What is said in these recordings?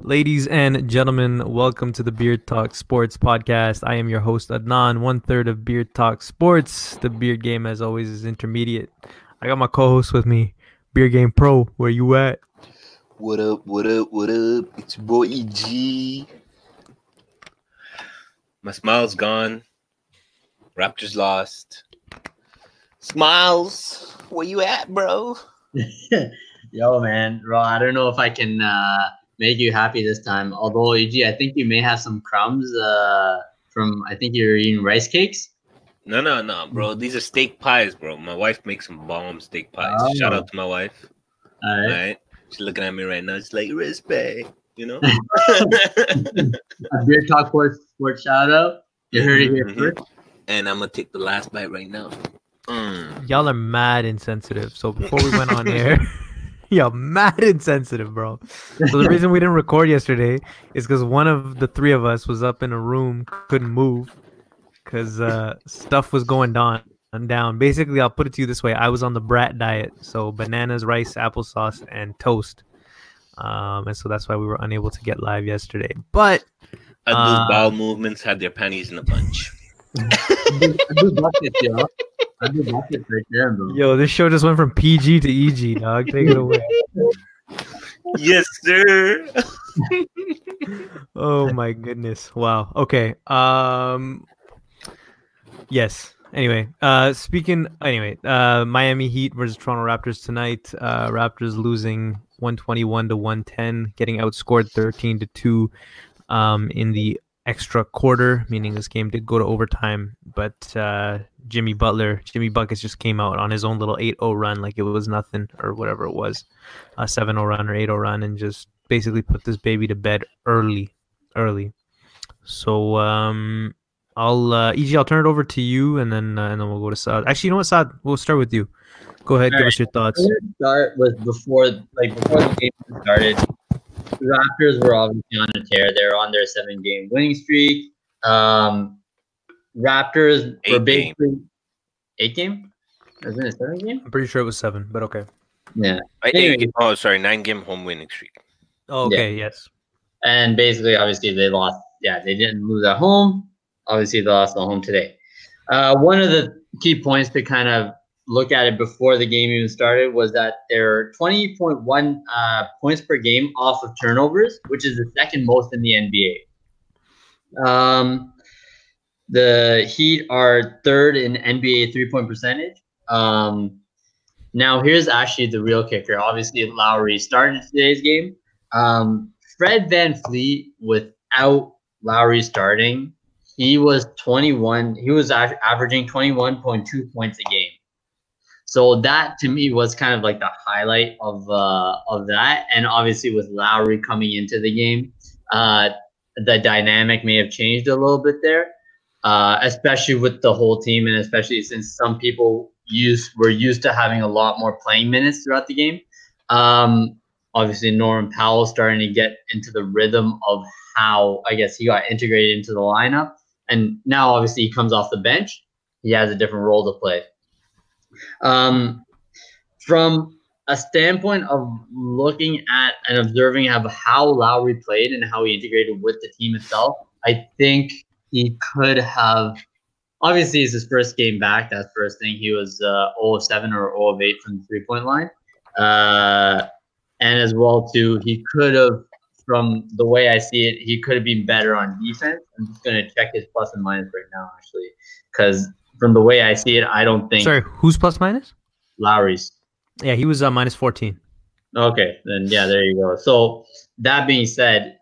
Ladies and gentlemen, welcome to the Beard Talk Sports Podcast. I am your host, Adnan, one third of Beard Talk Sports. The beard game, as always, is intermediate. I got my co host with me, Beard Game Pro. Where you at? What up, what up, what up? It's your boy EG. My smile's gone. Raptors lost. Smiles, where you at, bro? Yo, man, bro, I don't know if I can uh, make you happy this time. Although, EG, I think you may have some crumbs uh, from. I think you're eating rice cakes. No, no, no, bro. These are steak pies, bro. My wife makes some bomb steak pies. Shout out to my wife. All All right. right. She's looking at me right now. She's like, respect, you know? A beer talk sports, sports shout out. You heard it here Mhm. first. and I'm going to take the last bite right now. Mm. Y'all are mad insensitive. So before we went on air, y'all mad insensitive, bro. So the reason we didn't record yesterday is because one of the three of us was up in a room, couldn't move, because uh, stuff was going down. Down. Basically, I'll put it to you this way: I was on the brat diet, so bananas, rice, applesauce, and toast. Um, and so that's why we were unable to get live yesterday. But Abdul's Uh, bowel movements had their panties in a bunch. I do, I do buckets, yo. I do buckets right there, bro. yo, this show just went from PG to EG, dog. Take it away. yes, sir. oh my goodness wow okay um yes anyway uh speaking anyway uh miami heat versus toronto raptors tonight uh raptors losing 121 to 110 getting outscored 13 to 2 um in the extra quarter meaning this game did go to overtime but uh jimmy butler jimmy buckets just came out on his own little 8-0 run like it was nothing or whatever it was a 7-0 run or 8-0 run and just basically put this baby to bed early early so um i'll uh eg i'll turn it over to you and then uh, and then we'll go to Saad. actually you know what Saad? we'll start with you go ahead give Alright. us your thoughts I'm start with before like before the game started. The Raptors were obviously on a tear. They're on their seven game winning streak. Um, Raptors were Eight game. basically eight game. Isn't it seven game? i'm pretty sure it was seven but okay Yeah. I Anyway. think, oh, sorry, nine game home winning streak. oh, okay yes And basically, obviously, they lost. Yeah, they didn't lose at home. Obviously, they lost at home today. Uh, one of the key points to kind of look at it before the game even started was that they're 20.1 uh, points per game off of turnovers, which is the second most in the NBA. Um, the Heat are third in NBA three point percentage. Um, now, here's actually the real kicker. Obviously, Lowry started today's game. Um, Fred VanVleet, without Lowry starting, he was 21. He was averaging 21.2 points a game. So that to me was kind of like the highlight of uh, of that. And obviously, with Lowry coming into the game, uh, the dynamic may have changed a little bit there, uh, especially with the whole team, and especially since some people used were used to having a lot more playing minutes throughout the game. Um, obviously Norman Powell starting to get into the rhythm of how I guess he got integrated into the lineup. And now obviously he comes off the bench. He has a different role to play. Um, from a standpoint of looking at and observing of how Lowry played and how he integrated with the team itself, I think he could have obviously it's his first game back. That's first thing. He was uh, 0 of 7 or 0 of 8 from the three point line. Uh, and as well too, he could have, from the way I see it, he could have been better on defense. I'm just gonna check his plus and minus right now, actually, because from the way I see it, I don't think sorry who's plus minus Lowry's. yeah he was uh, minus 14 Okay, then yeah, there you go. So that being said,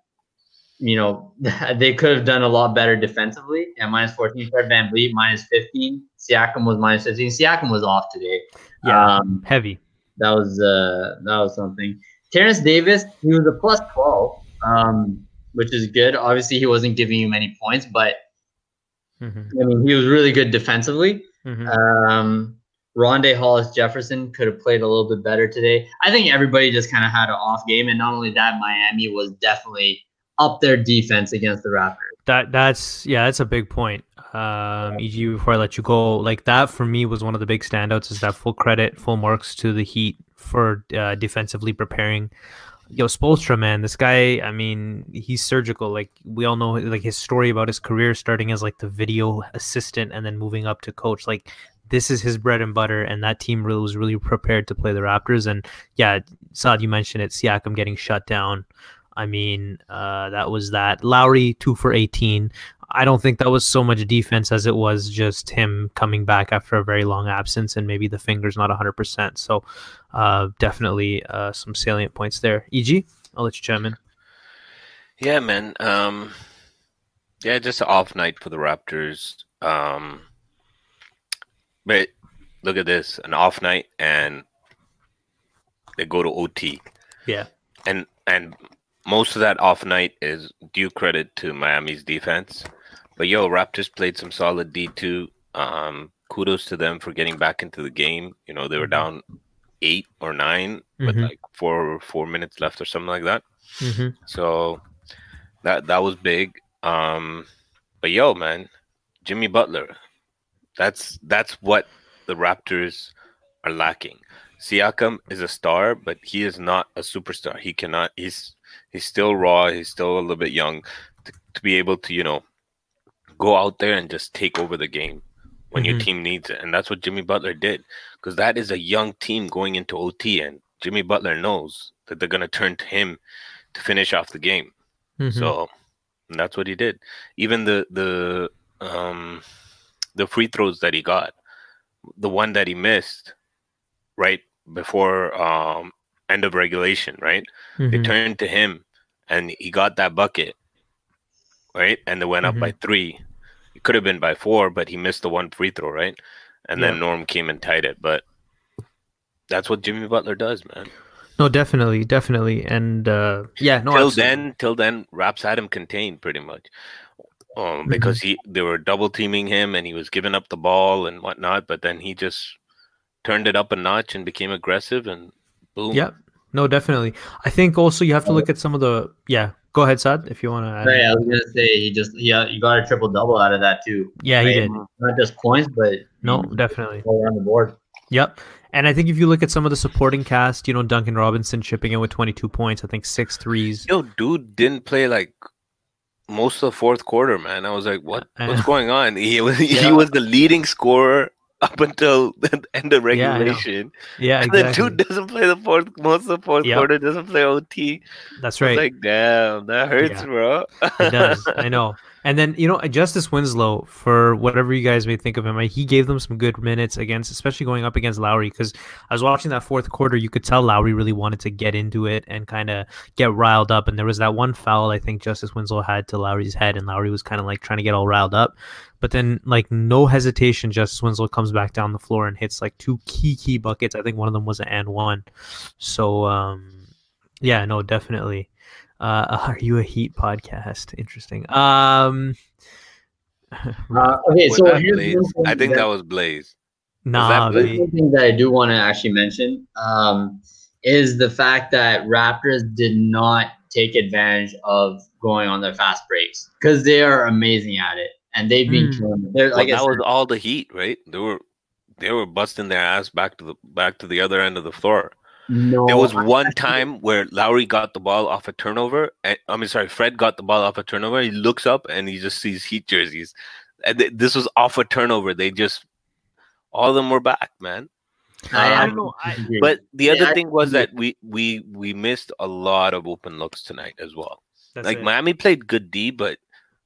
you know they could have done a lot better defensively. At minus 14, Fred VanVleet minus 15. Siakam was minus 15. Siakam was off today. yeah Um, heavy that was uh that was something. Terrence Davis, he was a plus twelve, um, which is good. Obviously, he wasn't giving you many points, but Mhm, I mean, he was really good defensively. mhm. Um, Rondae Hollis Jefferson could have played a little bit better today. I think everybody just kind of had an off game, and not only that, Miami was definitely up their defense against the Raptors. That that's yeah, that's a big point. Um, EG, before I let you go, like that for me was one of the big standouts. Is that full credit, full marks to the Heat for uh, defensively preparing. Yo, Spoelstra, man, this guy, I mean, he's surgical. Like we all know, like his story about his career starting as like the video assistant and then moving up to coach. Like this is his bread and butter, and that team really was really prepared to play the Raptors. And yeah, Saad, you mentioned it, Siakam getting shut down. I mean, uh, that was that. Lowry two for eighteen. I don't think that was so much defense as it was just him coming back after a very long absence and maybe the fingers not 100%. So uh, definitely uh, some salient points there. EG, I'll let you chime in. Yeah, man. Um, yeah, just an off night for the Raptors. Um, but look at this an off night and they go to OT. Yeah. And, and, most of that off night is due credit to Miami's defense. But yo, Raptors played some solid D2. Um, kudos to them for getting back into the game. You know, they were down eight or 9 Mhm. with like four or four minutes left or something like that. hmm So that that was big. Um, but yo, man, Jimmy Butler, that's that's what the Raptors are lacking. Siakam is a star, but he is not a superstar. He cannot. He's he's still raw. He's still a little bit young to, to be able to you know go out there and just take over the game when your Mhm. team needs it. And that's what Jimmy Butler did because that is a young team going into OT, and Jimmy Butler knows that they're gonna turn to him to finish off the game. Mm-hmm. So that's what he did. Even the the um the free throws that he got, the one that he missed right before um end of regulation, right? They Mhm. turned to him and he got that bucket. Right? And they went up by 3. It could have been by 4, but he missed the one free throw, right? And then Norm came and tied it, but that's what Jimmy Butler does, man. No, definitely, definitely, and uh, yeah, no. till absolutely. then, till then, Raps had him contained pretty much, um, because he they were double teaming him and he was giving up the ball and whatnot. But then he just turned it up a notch and became aggressive, and boom. Yep. No, definitely. I think also you have to look at some of the. Yeah, go ahead, Saad, if you want to. add. Right, I was gonna say he just he uh, you got a triple double out of that too. Yeah, he did. Not just points, but No, definitely. all around the board. Yep. And I think if you look at some of the supporting cast, you know, Duncan Robinson chipping in with 22 points, I think six threes. Yo, dude didn't play like most of the fourth quarter, man. I was like, what? What's going on? He was he was the leading scorer up until the end of Yeah, regulation. Yeah, and the dude doesn't play the fourth most of the fourth Yep. quarter. Doesn't play OT. That's right. like, damn, that hurts, Yeah. bro. It does. I know. And then you know Justice Winslow, for whatever you guys may think of him, he gave them some good minutes against, especially going up against Lowry. Because I was watching that fourth quarter, you could tell Lowry really wanted to get into it and kind of get riled up. And there was that one foul I think Justice Winslow had to Lowry's head, and Lowry was kind of like trying to get all riled up. But then, like no hesitation, Justice Winslow comes back down the floor and hits like two key key buckets. I think one of them was an and one. So um, yeah, no, definitely. Uh, are you a Heat podcast? Interesting. Um, Uh, okay, Was so here's Blaze? thing I think that- that was Blaze. nah, Blaze? B. One thing that I do want to actually mention um, is the fact that Raptors did not take advantage of going on their fast breaks because they are amazing at it and they've been Mm. killing. They're Well, like I that was all the heat, right? They were they were busting their ass back to the back to the other end of the floor. No, There was I- one time where Lowry got the ball off a turnover. And, I mean, sorry, Fred got the ball off a turnover. He looks up and he just sees Heat jerseys. And th- this was off a turnover. They just all of them were back, man. I, I I don't know, I- But the Yeah, other I thing was agree. that we we we missed a lot of open looks tonight as well. Like it. Miami played good D, but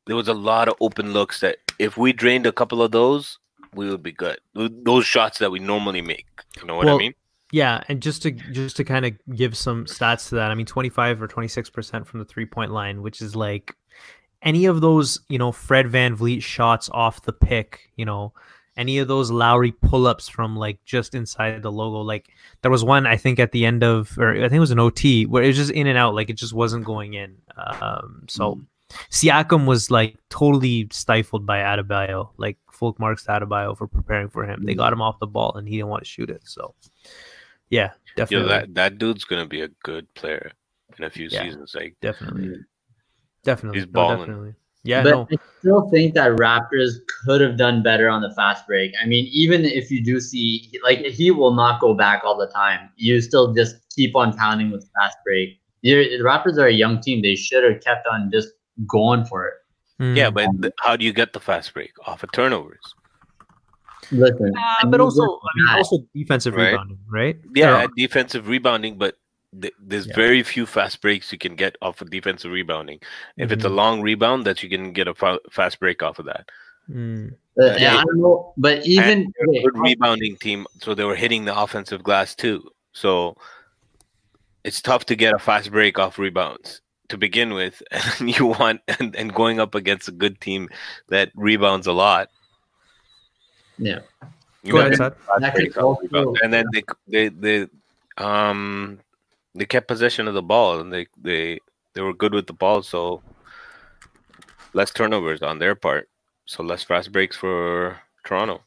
there was a lot of open looks that if we drained a couple of those, we would be good. Those shots that we normally make. You know what I mean? Yeah, and just to just to kind of give some stats to that, I mean, twenty five or twenty six percent from the three point line, which is like any of those, you know, Fred VanVleet shots off the pick, you know, any of those Lowry pull ups from like just inside the logo. Like there was one I think at the end of, or I think it was an OT where it was just in and out, like it just wasn't going in. Um, so Siakam was like totally stifled by Adebayo, like full marks Adebayo for preparing for him. They got him off the ball and he didn't want to shoot it. So yeah, Yo, definitely, that that dude's gonna be a good player in a few Yeah. seasons. Like definitely, definitely, He's no, balling. definitely. Yeah, but no, I still think that Raptors could have done better on the fast break. I mean, even if you do see, like, he will not go back all the time. You still just keep on pounding with fast break. You're, the Raptors are a young team. They should have kept on just going for it. Yeah, Mm. but th- how do you get the fast break off of turnovers? Listen, Uh, but also, I mean, also defensive Right. rebounding, right? Yeah, Or- defensive rebounding, but th- there's Yeah. very few fast breaks you can get off of defensive rebounding. If it's a Mhm. long rebound, that you can get a fa- fast break off of that. Mm. uh, yeah. yeah, I don't know, but even And okay, good rebounding team, so they were hitting the offensive glass too. So it's tough to get a fast break off rebounds to begin with, and you want and, and going up against a good team that rebounds a lot. Yeah, You Go gotta ahead, get That could also- and then they they they um they kept possession of the ball and they they they were good with the ball, so less turnovers on their part, so less fast breaks for Toronto.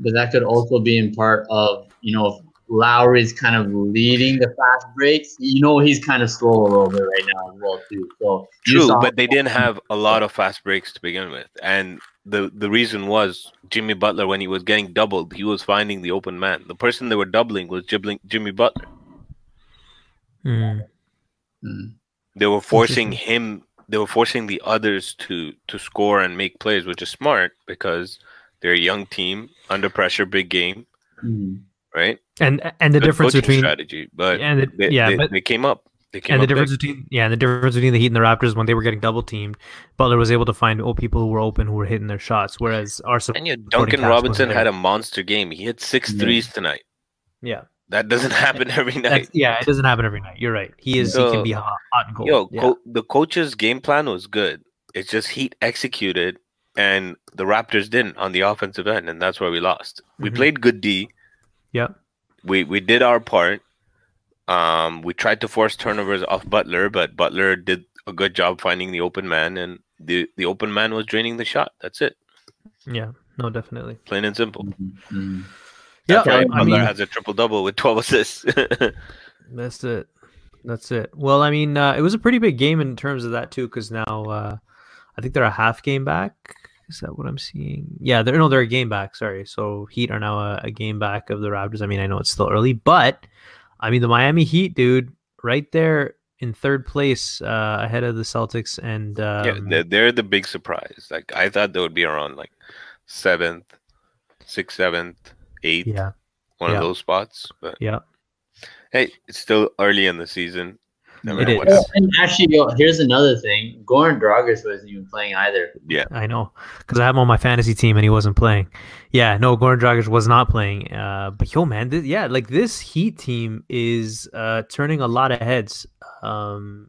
but that could also be in part of you know if Lowry's kind of leading the fast breaks. You know he's kind of slow a little bit right now as well too. So True, but they didn't have a lot of fast breaks to begin with, and the the reason was Jimmy Butler when he was getting doubled, he was finding the open man. The person they were doubling was Jibling, Jimmy Butler. Mm. Mm. They were forcing him. They were forcing the others to to score and make plays, which is smart because they're a young team under pressure, big game, Mhm. right? And and the Good difference between strategy, but and the, they, yeah, they, but they came up. They came and the up big. difference between yeah, and the difference between the Heat and the Raptors when they were getting double teamed, Butler was able to find old people who were open who were hitting their shots, whereas our sup- And yeah, supporting Duncan cast Robinson had a monster game. He hit six Yeah. threes tonight. yeah. That doesn't happen every night. That's, yeah, it doesn't happen every night. You're right. He is. he can be hot, hot and cold. Yo, yeah. co- the coach's game plan was good. It's just Heat executed, and the Raptors didn't on the offensive end, and that's why we lost. We Mhm. played good D. Yep. We we did our part. Um, we tried to force turnovers off Butler, but Butler did a good job finding the open man, and the the open man was draining the shot. That's it, Yeah. No, definitely. plain and simple. Mhm. Yeah. That's why I, I Butler mean, has a triple double with twelve assists. That's it. That's it. Well, I mean, uh, it was a pretty big game in terms of that too, because now uh, I think they're a half game back. Is that what I'm seeing? Yeah, they're no, they're a game back. Sorry, so Heat are now a, a game back of the Raptors. I mean, I know it's still early, but I mean, the Miami Heat, dude, right there in third place, uh, ahead of the Celtics and um, yeah, they're, they're the big surprise. Like I thought they would be around like seventh, sixth, seventh, eighth, yeah, one yeah. of those spots. But yeah, hey, it's still early in the season. Never It what's- Oh, and actually, yo, here's another thing. Goran Dragic wasn't even playing either. Yeah, I know because I have him on my fantasy team and he wasn't playing. Yeah, no, Goran Dragic was not playing. Uh, but yo, man, this, yeah, like this Heat team is uh, turning a lot of heads um,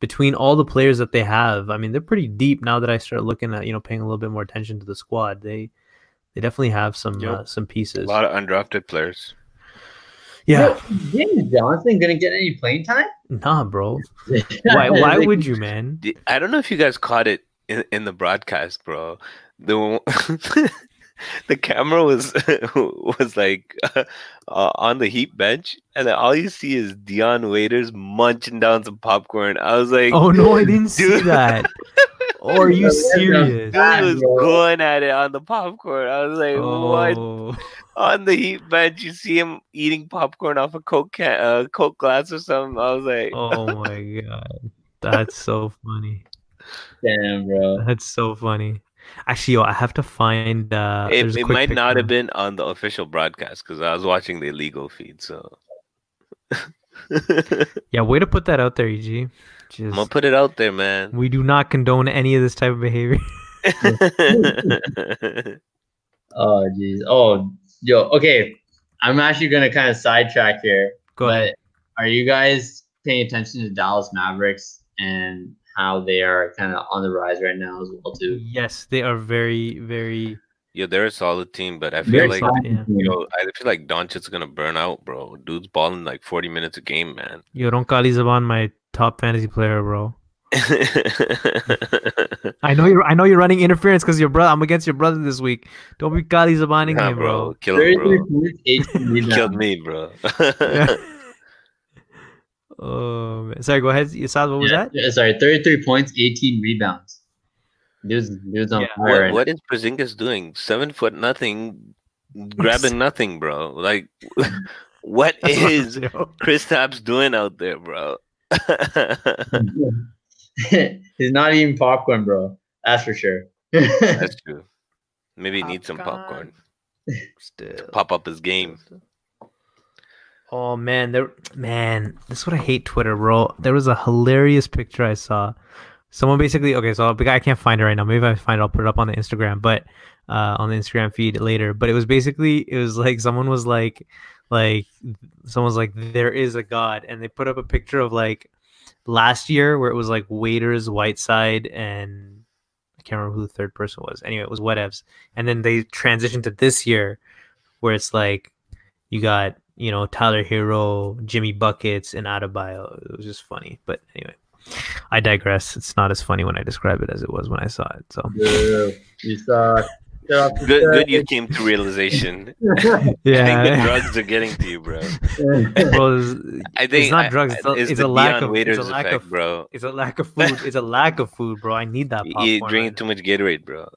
between all the players that they have. I mean, they're pretty deep now that I start looking at you know paying a little bit more attention to the squad. They they definitely have some Yep. uh, some pieces. a lot of undrafted players. Yeah, Yo, James Johnson gonna get any playing time? nah, bro. Why why would you, man? I don't know if you guys caught it in, in the broadcast, bro. The the camera was was like uh, on the Heat bench, and then all you see is Dion Waiters munching down some popcorn. I was like, Oh no, I didn't see that. Oh, are you serious? bad. Dude was going at it on the popcorn. I was like, what? Oh. On the Heat bench, you see him eating popcorn off a Coke can, uh, Coke glass or something. I was like, Oh my god, that's so funny. Damn, bro. That's so funny. Actually, yo, I have to find. Uh, it, it quick might not have been on the official broadcast because I was watching the illegal feed. So Yeah, way to put that out there, EG. I'm gonna put it out there, man. we do not condone any of this type of behavior. Oh, jeez. Oh, yo. Okay, I'm actually gonna kind of sidetrack here. Go ahead. But are you guys paying attention to Dallas Mavericks and how they are kind of on the rise right now as well too? Yes, they are very, very. yeah, they're a solid team, but I feel Very like solid. solid yeah. team. yo, I feel like Doncic's gonna burn out, bro. Dude's balling like 40 minutes a game, man. Yo, don't call Zaban my top fantasy player, bro. I know you're. I know you're running interference because your brother. I'm against your brother this week. Don't be Kali Zabaning nah, him, bro, bro. kill him, bro. points, 18 rebounds. Killed me, bro. Yeah. oh, man. sorry. Go ahead, Yasad. What was Yeah, that? yeah, Sorry, 33 points, 18 rebounds. Dude's, dude's on Yeah. fire. what, right what is Porzingis doing? Seven foot nothing, grabbing nothing, bro. Like, what is Yo. Kristaps doing out there, bro? He's not eating popcorn, bro. That's for sure. That's true. Maybe he needs some popcorn. Still. Pop up his game. Oh man, there man, this is what I hate Twitter, bro. There was a hilarious picture I saw. Someone basically okay, so I can't find it right now. Maybe if I find it, I'll put it up on the Instagram, but uh on the Instagram feed later. But it was basically it was like someone was like like someone's like there is a god and they put up a picture of like last year where it was like waiters whiteside and i can't remember who the third person was. Anyway it was whatevs. And then they transitioned to this year where it's like you got you know tyler herro jimmy buckets and Adebayo. it was just funny. But anyway i digress. It's not as funny when i describe it as it was when i saw it so. Yeah, you suck. Get off the Good, good. You came to realization. I think the yeah drugs are getting to you, bro. Well, it's- I think it's not drugs, it's a- it's it's a lack of- it's a lack effect, of- bro. It's a lack of food. It's a lack of food, bro. I need that popcorn. You right drinking now. too much Gatorade, bro.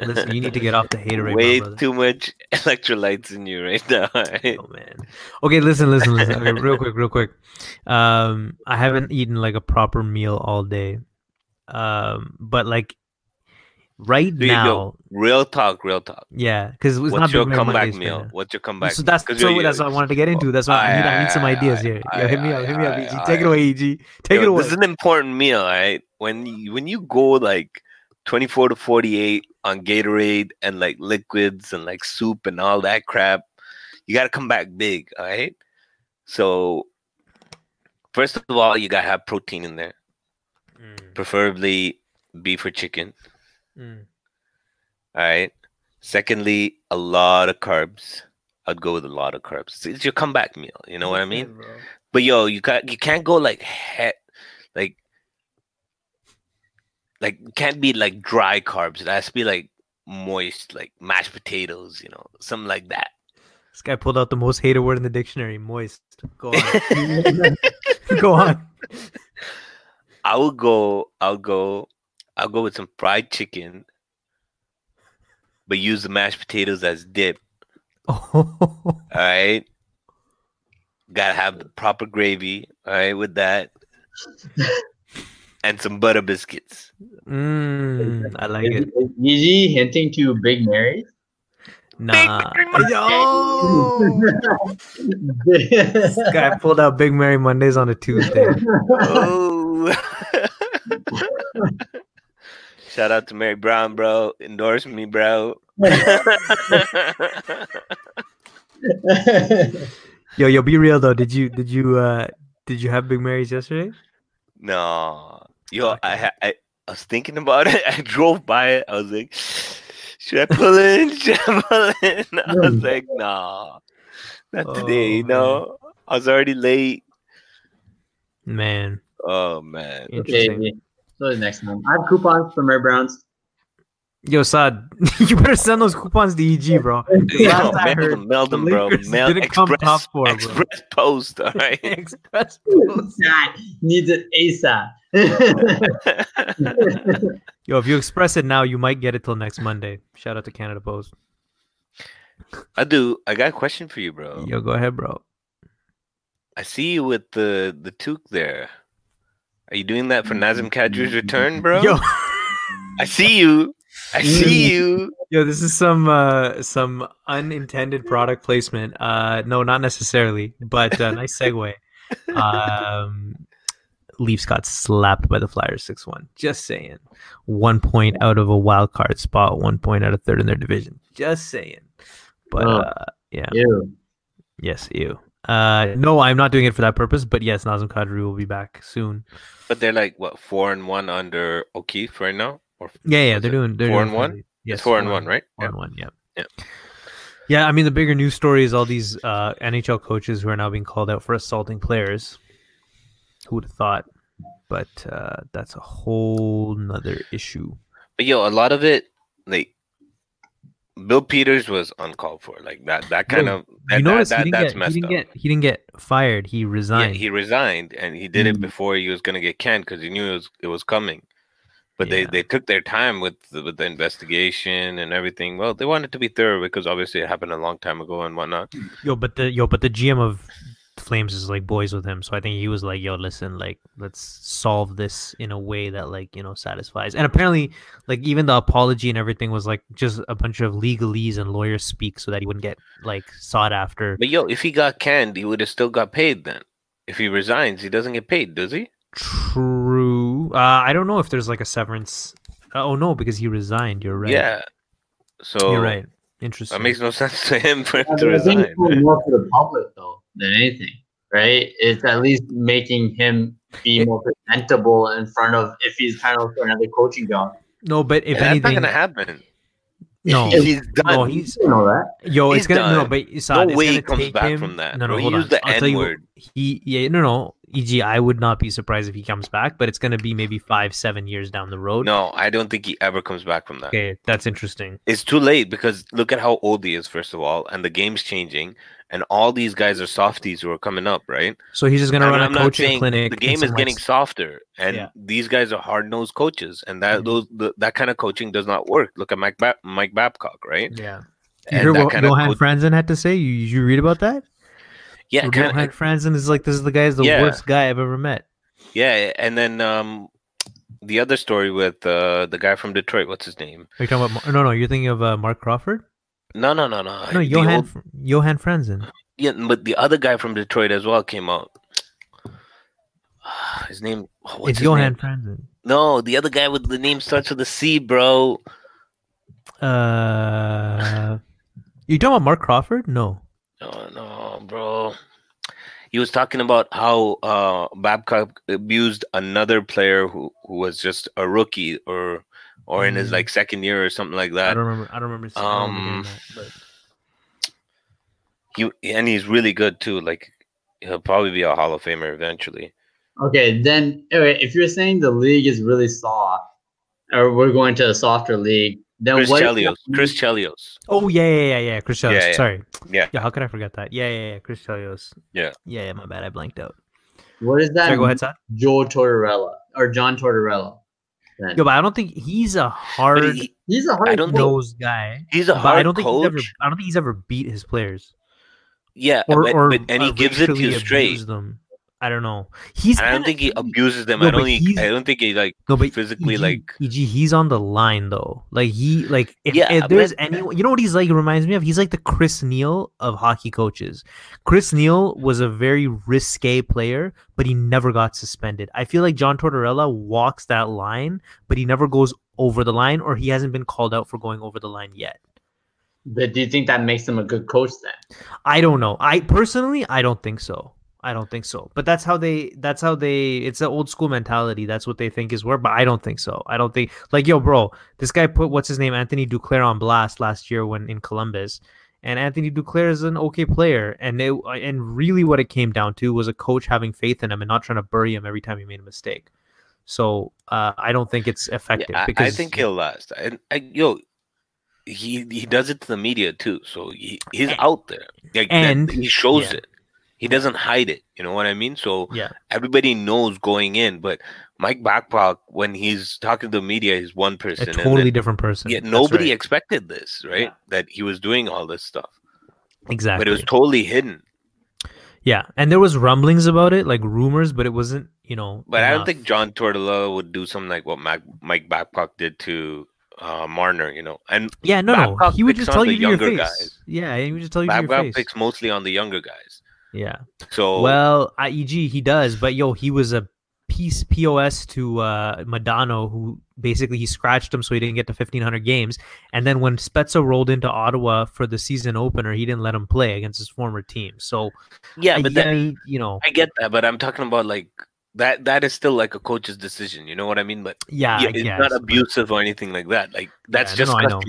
Listen, you need to get off the haterade, Way my too much electrolytes in you right now. alright? Oh man. Okay, listen, listen, listen. Okay, real quick, real quick. Um, I haven't eaten like a proper meal all day. Um, but like right There you now, go. Real talk, real talk. yeah, because it's not your comeback Mondays right meal? now. What's your comeback? So that's so you're- that's what I wanted to get into. That's why I need I need some ideas aye, here. aye, Yo, hit me up, hit me up, EG. aye, Take it away, EG. Take it away. This is an important meal, right? When you, when you go like 24 to 48 on Gatorade and like liquids and like soup and all that crap, you got to come back big, all right? So first of all, you got to have protein in there, Mm, preferably beef or chicken, mm. all right? Secondly, a lot of carbs. I'd go with a lot of carbs. It's your comeback meal, you know what I mean? But yo, you got you can't go like he- like like can't be like dry carbs. It has to be like moist, like mashed potatoes, you know, something like that. This guy pulled out the most hated word in the dictionary. Moist. Go on. Go on. I will go. I'll go. I'll go with some fried chicken, but use the mashed potatoes as dip. Oh, All right. Gotta have the proper gravy. All right, with that, and some butter biscuits. mm, I like Is, it. is Gigi hinting to Big Mary? Nah. Yo! This guy pulled out Big Mary Mondays on a Tuesday. Oh. Shout out to Mary Brown, bro. Endorse me, bro. Yo, yo, be real though. Did you did you uh did you have Big Marys yesterday? no, yo, I, I I was thinking about it. I drove by it. I was like, should I pull in? Should I pull in? I was like, nah, not today. Oh, You know, I was already late. Man, Oh man, okay, interesting. so the next time. I have coupons for Mary Browns. Yo, Saad, you better send those coupons to EG, bro. Yo, Last I mail heard, them, mail them, bro. Lakers Mail didn't come top express, four, bro. express post. All right. Express Post. That needs it ASAP. Yo, if you express it now, you might get it till next Monday. Shout out to Canada Post. I do. I got a question for you, bro. Yo, go ahead, bro. I see you with the the toque there. Are you doing that for Nazem Kadri's return, bro? Yo, I see you. I see you. yo, this is some uh some unintended product placement. Uh, no, not necessarily, but uh, nice segue. Um, Leafs got slapped by the Flyers six one. Just saying, one point out of a wild card spot, one point out of third in their division. Just saying. But Oh. uh, yeah, Ew. yes, you. Uh, no, I'm not doing it for that purpose. But yes, Nazem Kadri will be back soon. But they're like what four and one under O'Keefe right now, or Yeah, yeah, they're doing they're four doing and one? fairly- Yes, It's four and one, right? Four Yeah. and one, yeah. Yeah. Yeah, I mean the bigger news story is all these uh, NHL coaches who are now being called out for assaulting players. Who would have thought? But uh, that's a whole nother issue. But yo, a lot of it, like Bill Peters was uncalled for. Like that. That kind Yo, of that, you that, he that, didn't, that's get, messed he didn't up. get he didn't get fired. He Yeah, resigned. he resigned, and he did it Mm. before he was gonna get canned because he knew it was it was coming. But Yeah. they they took their time with the, with the investigation and everything. Well, they wanted to be thorough because obviously it happened a long time ago and whatnot. Yo, but the yo, but the GM of Flames is like boys with him. So I think he was like, "Yo, listen, like let's solve this in a way that like you know satisfies." And apparently, like even the apology and everything was like just a bunch of legalese and lawyer speak so that he wouldn't get like sought after. But yo, if he got canned, he would have still got paid then. If he resigns, he doesn't get paid, does he? True. Uh, I don't know if there's like a severance. Uh, oh no, because he resigned. You're right. Yeah. So you're right. Interesting. That makes no sense to him for him I to mean, I think resign. more more for the public though than anything, right? It's at least making him be more presentable in front of if he's trying to look for another coaching job. no, but if That's anything, not gonna happen. no, he's done. no, he's You know that. Yo, He's it's gonna no, but Saad, No it's way gonna he comes take back him, from that, No, no, bro. He hold on. used the I'll tell you what, N-word. He, yeah, no, no. E.g., I would not be surprised if he comes back, but it's gonna be maybe five, seven years down the road. No, I don't think he ever comes back from that. Okay, that's interesting. It's too late because look at how old he is, first of all, and the game's changing, and all these guys are softies who are coming up, right? So he's just gonna run I'm a coaching clinic. the game is getting softer, and Yeah. these guys are hard nosed coaches, and that Mhm. those the, that kind of coaching does not work. Look at Mike Bab- Mike Babcock, right? Yeah. You And hear what of Johan coach- Franzen had to say? You you read about that? yeah, Johan kinda, Franzen is like this is the guy is the Yeah. worst guy I've ever met. yeah, and then um, the other story with uh, the guy from Detroit, what's his name? Are you talking about? No, no. You're thinking of uh, Marc Crawford? No, no, no, no. No, Johan old- Johan Franzen. yeah, but the other guy from Detroit as well came out. His name. oh, what's it's his Johan name? Franzen. No, the other guy with the name starts with a C, bro. Uh, you talking about Marc Crawford? No. No, no, bro. He was talking about how uh, Babcock abused another player who, who was just a rookie or or in his Mm. like second year or something like that. I don't remember. I don't remember hearing Um, that, but- He and he's really good too. Like he'll probably be a Hall of Famer eventually. Okay, then anyway, if you're saying the league is really soft, or we're going to a softer league, then Chris what? Chelios. Chris Chelios. Oh yeah, yeah, yeah, yeah. Chris Chelios. Yeah, yeah. Sorry. Yeah. Yeah. How could I forget that? Yeah, yeah, yeah. Chris Chelios. Yeah. Yeah, yeah. My bad. I blanked out. What is that? Sorry. Go ahead, Saad. Joe Tortorella or John Tortorella. Then. Yo, but I don't think he's a hard he- He's a hard. I don't think- nosed guy. he's a hard I don't think he's ever. I don't think he's ever beat his players. yeah, Or, but, or but- and he uh, gives it to you straight. Them. I don't know. He's. I don't think he abuses them. No, I don't. Think, he's- I don't think he like No, but physically EG, like. EG, he's on the line though. Like he, like if, Yeah, if there's any, you know what he's like? He reminds me of. He's like the Chris Neil of hockey coaches. Chris Neil was a very risque player, but he never got suspended. I feel like John Tortorella walks that line, but he never goes over the line, or he hasn't been called out for going over the line yet. But do you think that makes him a good coach then? I don't know. I personally, I don't think so. I don't think so. But that's how they. That's how they. It's an old school mentality. That's what they think is work. But I don't think so. I don't think like yo, bro. This guy put what's his name, Anthony Duclair, on blast last year when in Columbus, and Anthony Duclair is an okay player. And it and really what it came down to was a coach having faith in him and not trying to bury him every time he made a mistake. So uh, I don't think it's effective. Yeah, I, I think he'll last. And I, yo, he he does it to the media too. So he, he's And- out there. Like, that- and- he shows yeah. it. He doesn't hide it. You know what I mean? So yeah. everybody knows going in. But Mike Babcock, when he's talking to the media, he's one A person. and totally then- different person. yeah, nobody right. expected this, right? Yeah. That he was doing all this stuff, exactly. but it was totally hidden. Yeah, and there was rumblings about it, like rumors, but it wasn't, you know. But I don't think John Tortorella would do something like what Mac, Mike Babcock did to uh, Marner, you know. And Yeah, no, no. He would just tell you to your face. guys. Yeah, he would just tell you to your Babcock face. picks mostly on the younger guys. Yeah. So Well, IEG he does, but yo, he was a piece POS to uh Madano, who basically he scratched him so he didn't get to fifteen hundred games. And then when Spezza rolled into Ottawa for the season opener, he didn't let him play against his former team. So yeah, but yeah, then you know, I get that, but I'm talking about like that. That is still like a coach's decision. You know what I mean? But yeah, yeah, it's guess, not but- abusive or anything like that. Like that's Yeah, just no, know.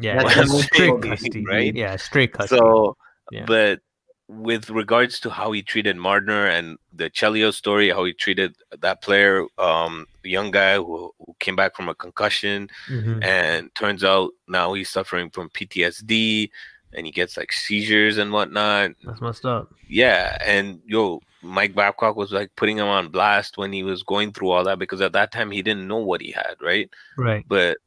Yeah, That's yeah, straight custody, right? Yeah, straight custody. So, Yeah. but with regards to how he treated Marner and the Chelio story, how he treated that player, um, the young guy who, who came back from a concussion, Mhm. and turns out now he's suffering from PTSD, and he gets like seizures and whatnot. that's messed up. Yeah, and yo, Mike Babcock was like putting him on blast when he was going through all that because at that time he didn't know what he had, right? Right. But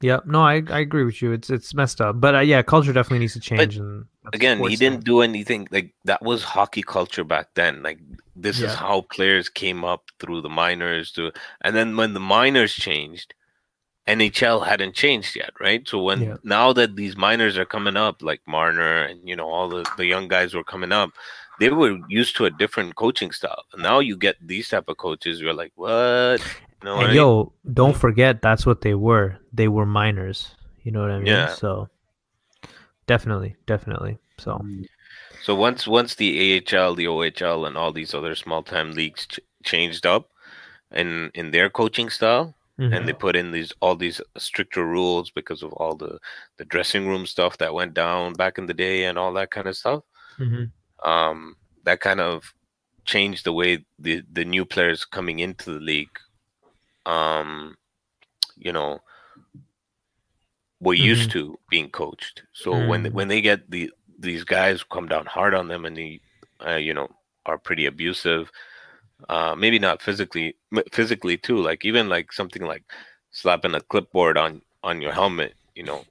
Yeah, no, I, I agree with you. It's it's messed up, but uh, yeah, culture definitely needs to change. and Again, he didn't do anything like that was hockey culture back then. Like this is how players came up through the minors to and then when the minors changed, NHL hadn't changed yet, right? So when Yeah. now that these minors are coming up, like Marner and you know all the, the young guys were coming up, they were used to a different coaching style. Now you get these type of coaches, you're like, what? You know what I mean? yo, don't forget that's what they were. They were minors. You know what I mean? Yeah. So definitely, definitely. So So once once the AHL, the OHL, and all these other small time leagues ch- changed up, in in their coaching style, mhm. and they put in these all these stricter rules because of all the the dressing room stuff that went down back in the day and all that kind of stuff. Mhm. Um, that kind of changed the way the the new players coming into the league, um, you know, were used to being coached. So when Mm. when they get the these guys come down hard on them and they, uh, you know, are pretty abusive. Uh, maybe not physically, physically too. Like even like something like slapping a clipboard on on your helmet, you know,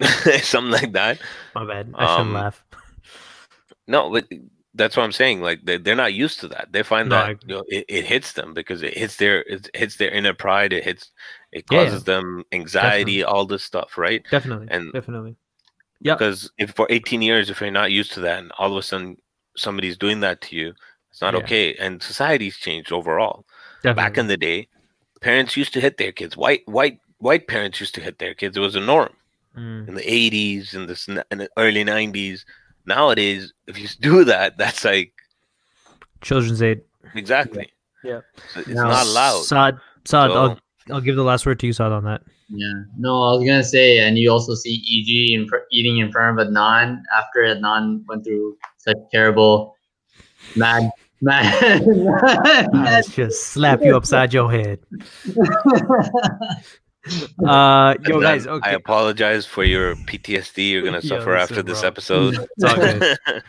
something like that. my bad. I shouldn't um, laugh. No, but that's what I'm saying. Like they they're not used to that. They find No, that I- you know, it, it hits them because it hits their it hits their inner pride. It hits it Yeah, yeah. causes them anxiety, all this stuff, right? Definitely. and- definitely. Yeah. Because if for 18 years, if you're not used to that, and all of a sudden somebody's doing that to you, it's not Yeah. okay. And society's changed overall. Definitely. Back in the day, parents used to hit their kids. White white white parents used to hit their kids. It was a norm Mm. in the 80s and the in the early 90s. Nowadays, if you do that, that's like Children's Aid. exactly. Yeah. So It's No. not allowed. Saad, Saad, So- I'll I'll give the last word to you, Saad, on that. Yeah. No, I was gonna say, and you also see EG in, fr- eating in front of Adnan after Adnan went through such terrible, mad, mad. mad, I'll just slap you upside your head. Uh, yo, And guys. Okay. I apologize for your PTSD you're gonna Yo, suffer after listen, this episode. It's all good.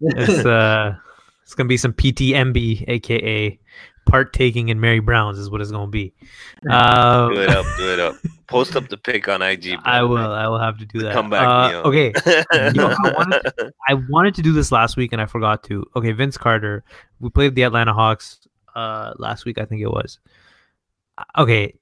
it's uh it's gonna be some PTMB, aka partaking in Mary Brown's, is what it's gonna be. Um, do it up, do it up. Post up the pic on IG. Bro. I will. I will have to do that. Come back, Uh, Neo. okay, Yo, I wanted I wanted to do this last week and I forgot to. Okay, Vince Carter. We played the Atlanta Hawks uh last week, I think it was. Uh, Okay,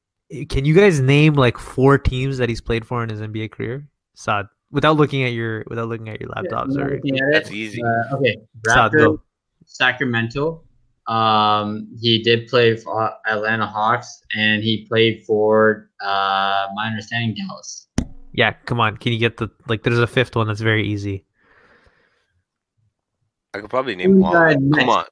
can you guys name like four teams that he's played for in his NBA career? Saad, without looking at your without looking at your laptops or Looking at That's easy. Uh, okay. Saad, Raptors. Sacramento. Um, he did play for Atlanta Hawks, and he played for, uh, my understanding, Dallas. Yeah, come on. Can you get the like? There's a fifth one that's very easy. I could probably name one. Uh, Come on.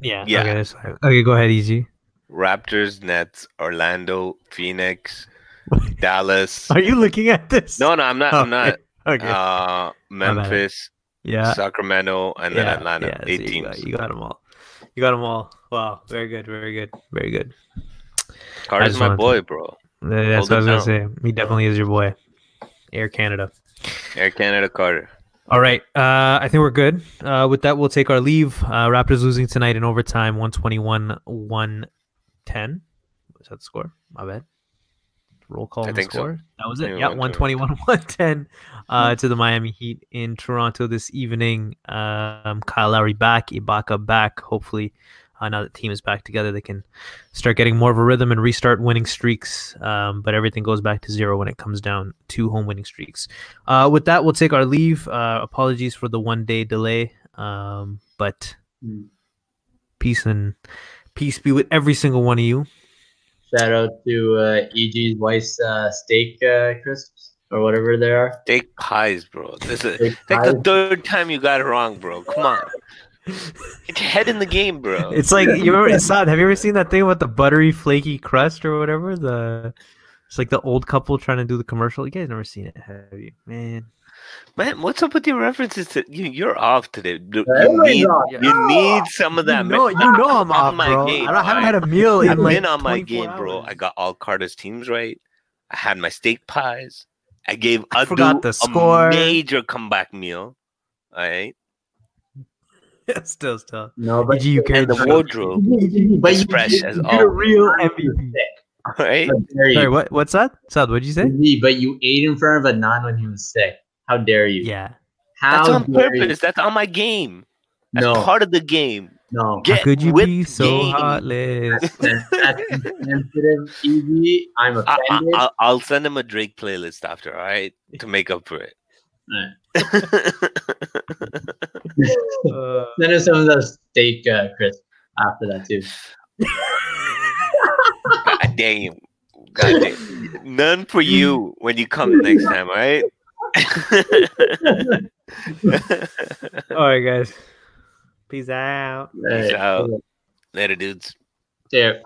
Yeah. Yeah. Okay, okay go ahead, easy. Raptors, Nets, Orlando, Phoenix, Dallas. Are you looking at this? No, no, I'm not. I'm not. Okay. Uh. Memphis, yeah. Sacramento, and then yeah, Atlanta. yeah, so you teams. Got, you got them all. You got them all. Wow. Very good. Very good. Very good. Carter's my wanted to- boy, bro. Uh, That's Hold what I was gonna say. He definitely is your boy. Air Canada. Air Canada Carter. All right. Uh, I think we're good. Uh, with that, we'll take our leave. Uh, Raptors losing tonight in overtime, 121 110. Was that the score? My bad. Roll call I on the so. score. That was it. Yeah, Yeah, 121 110 uh, to the Miami Heat in Toronto this evening. Um, Kyle Lowry back, Ibaka back. Hopefully, uh, now that the team is back together, they can start getting more of a rhythm and restart winning streaks. Um, but everything goes back to zero when it comes down to home winning streaks. Uh, with that, we'll take our leave. Uh, apologies for the one day delay. Um, but Hmm. peace and peace be with every single one of you. Shout out to uh, EG's wife's uh, steak uh, crisps or whatever they are. Steak pies, bro. This is Steak like the third time you got it wrong, bro. Come on. Get your head in the game, bro. It's like you remember Assad, have you ever seen that thing about the buttery flaky crust or whatever? The it's like the old couple trying to do the commercial. You guys never seen it, have you? Man. Man, what's up with your references to you? You're off today. You Everybody's need, you need some of that. you know, you know I'm on off, my bro. game, I, don't, I haven't had a meal in I've like been on my 24 game, bro. I got all Carter's teams right. I had my steak pies. I gave I Adu forgot the a major comeback meal. All right. It's still, still. No, but you carried And the the wardrobe but is you, fresh you, as you always. did a real MVP. right? Sorry, what? What's that? Saad, what'd you say? Me, But you ate in front of a Adnan when he was sick. How dare you? Yeah. How That's on dare you? purpose. That's on my game. That's No, part of the game. no. How could you with be so game. heartless? That's, that's insensitive, easy. I'm I, offended. I, I'll send him a Drake playlist after, all right, to make up for it. Alright. Uh, Send us some of those steak uh, crisp after that too. God damn. God damn. None for you when you come next time, all right? All right, guys. Peace out. Alright. out. Later, dudes. There.